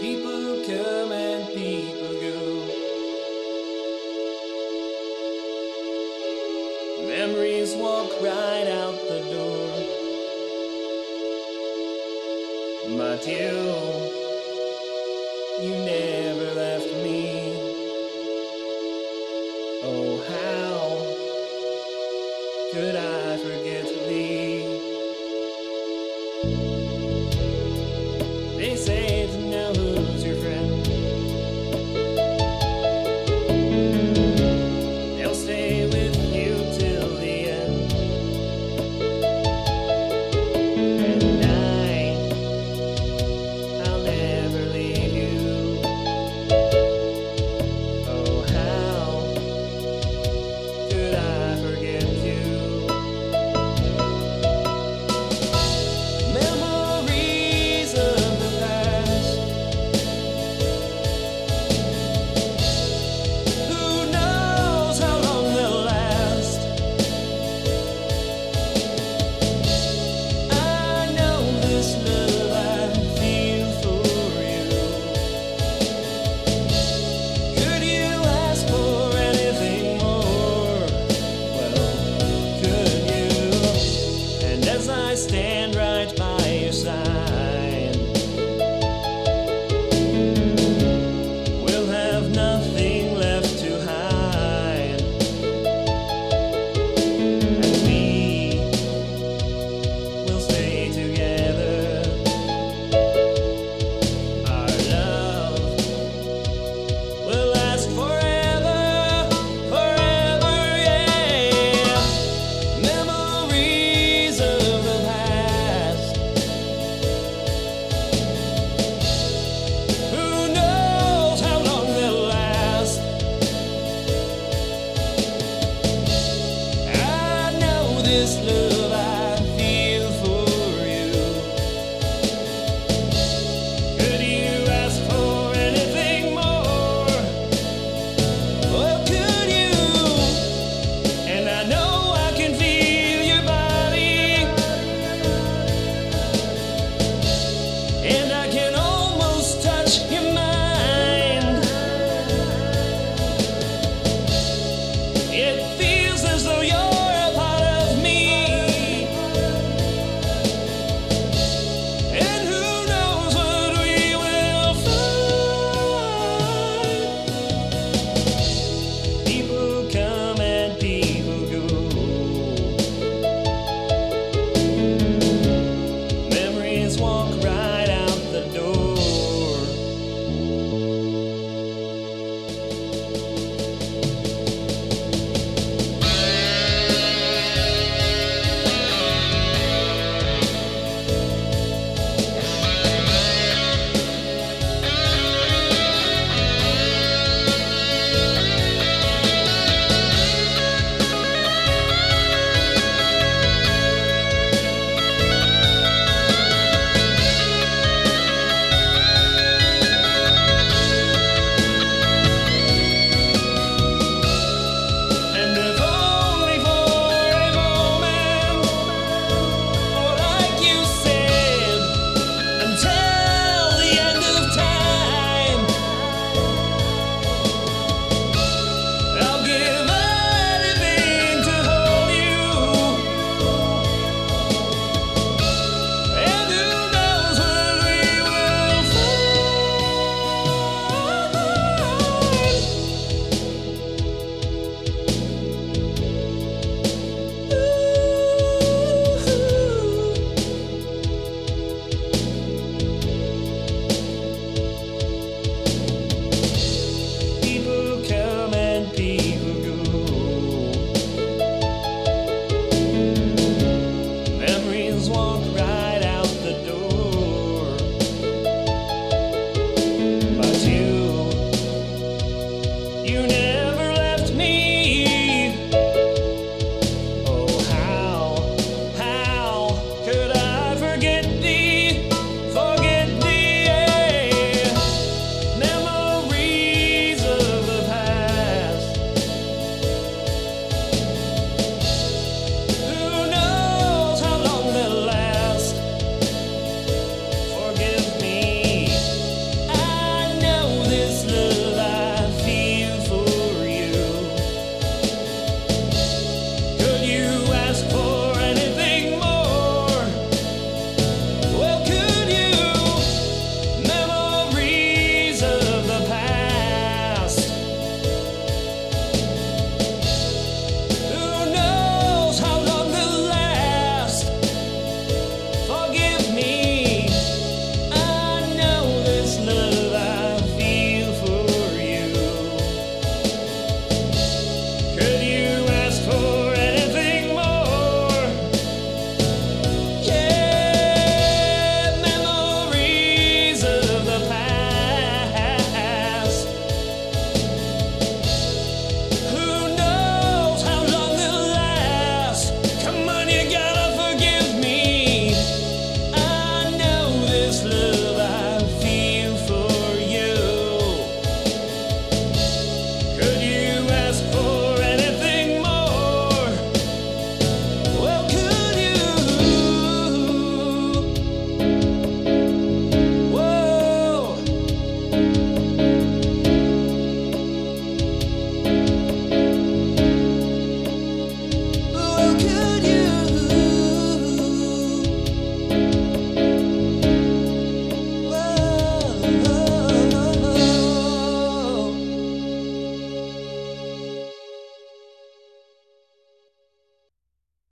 People come and people go. Memories walk right out the door. But you, you never. this love.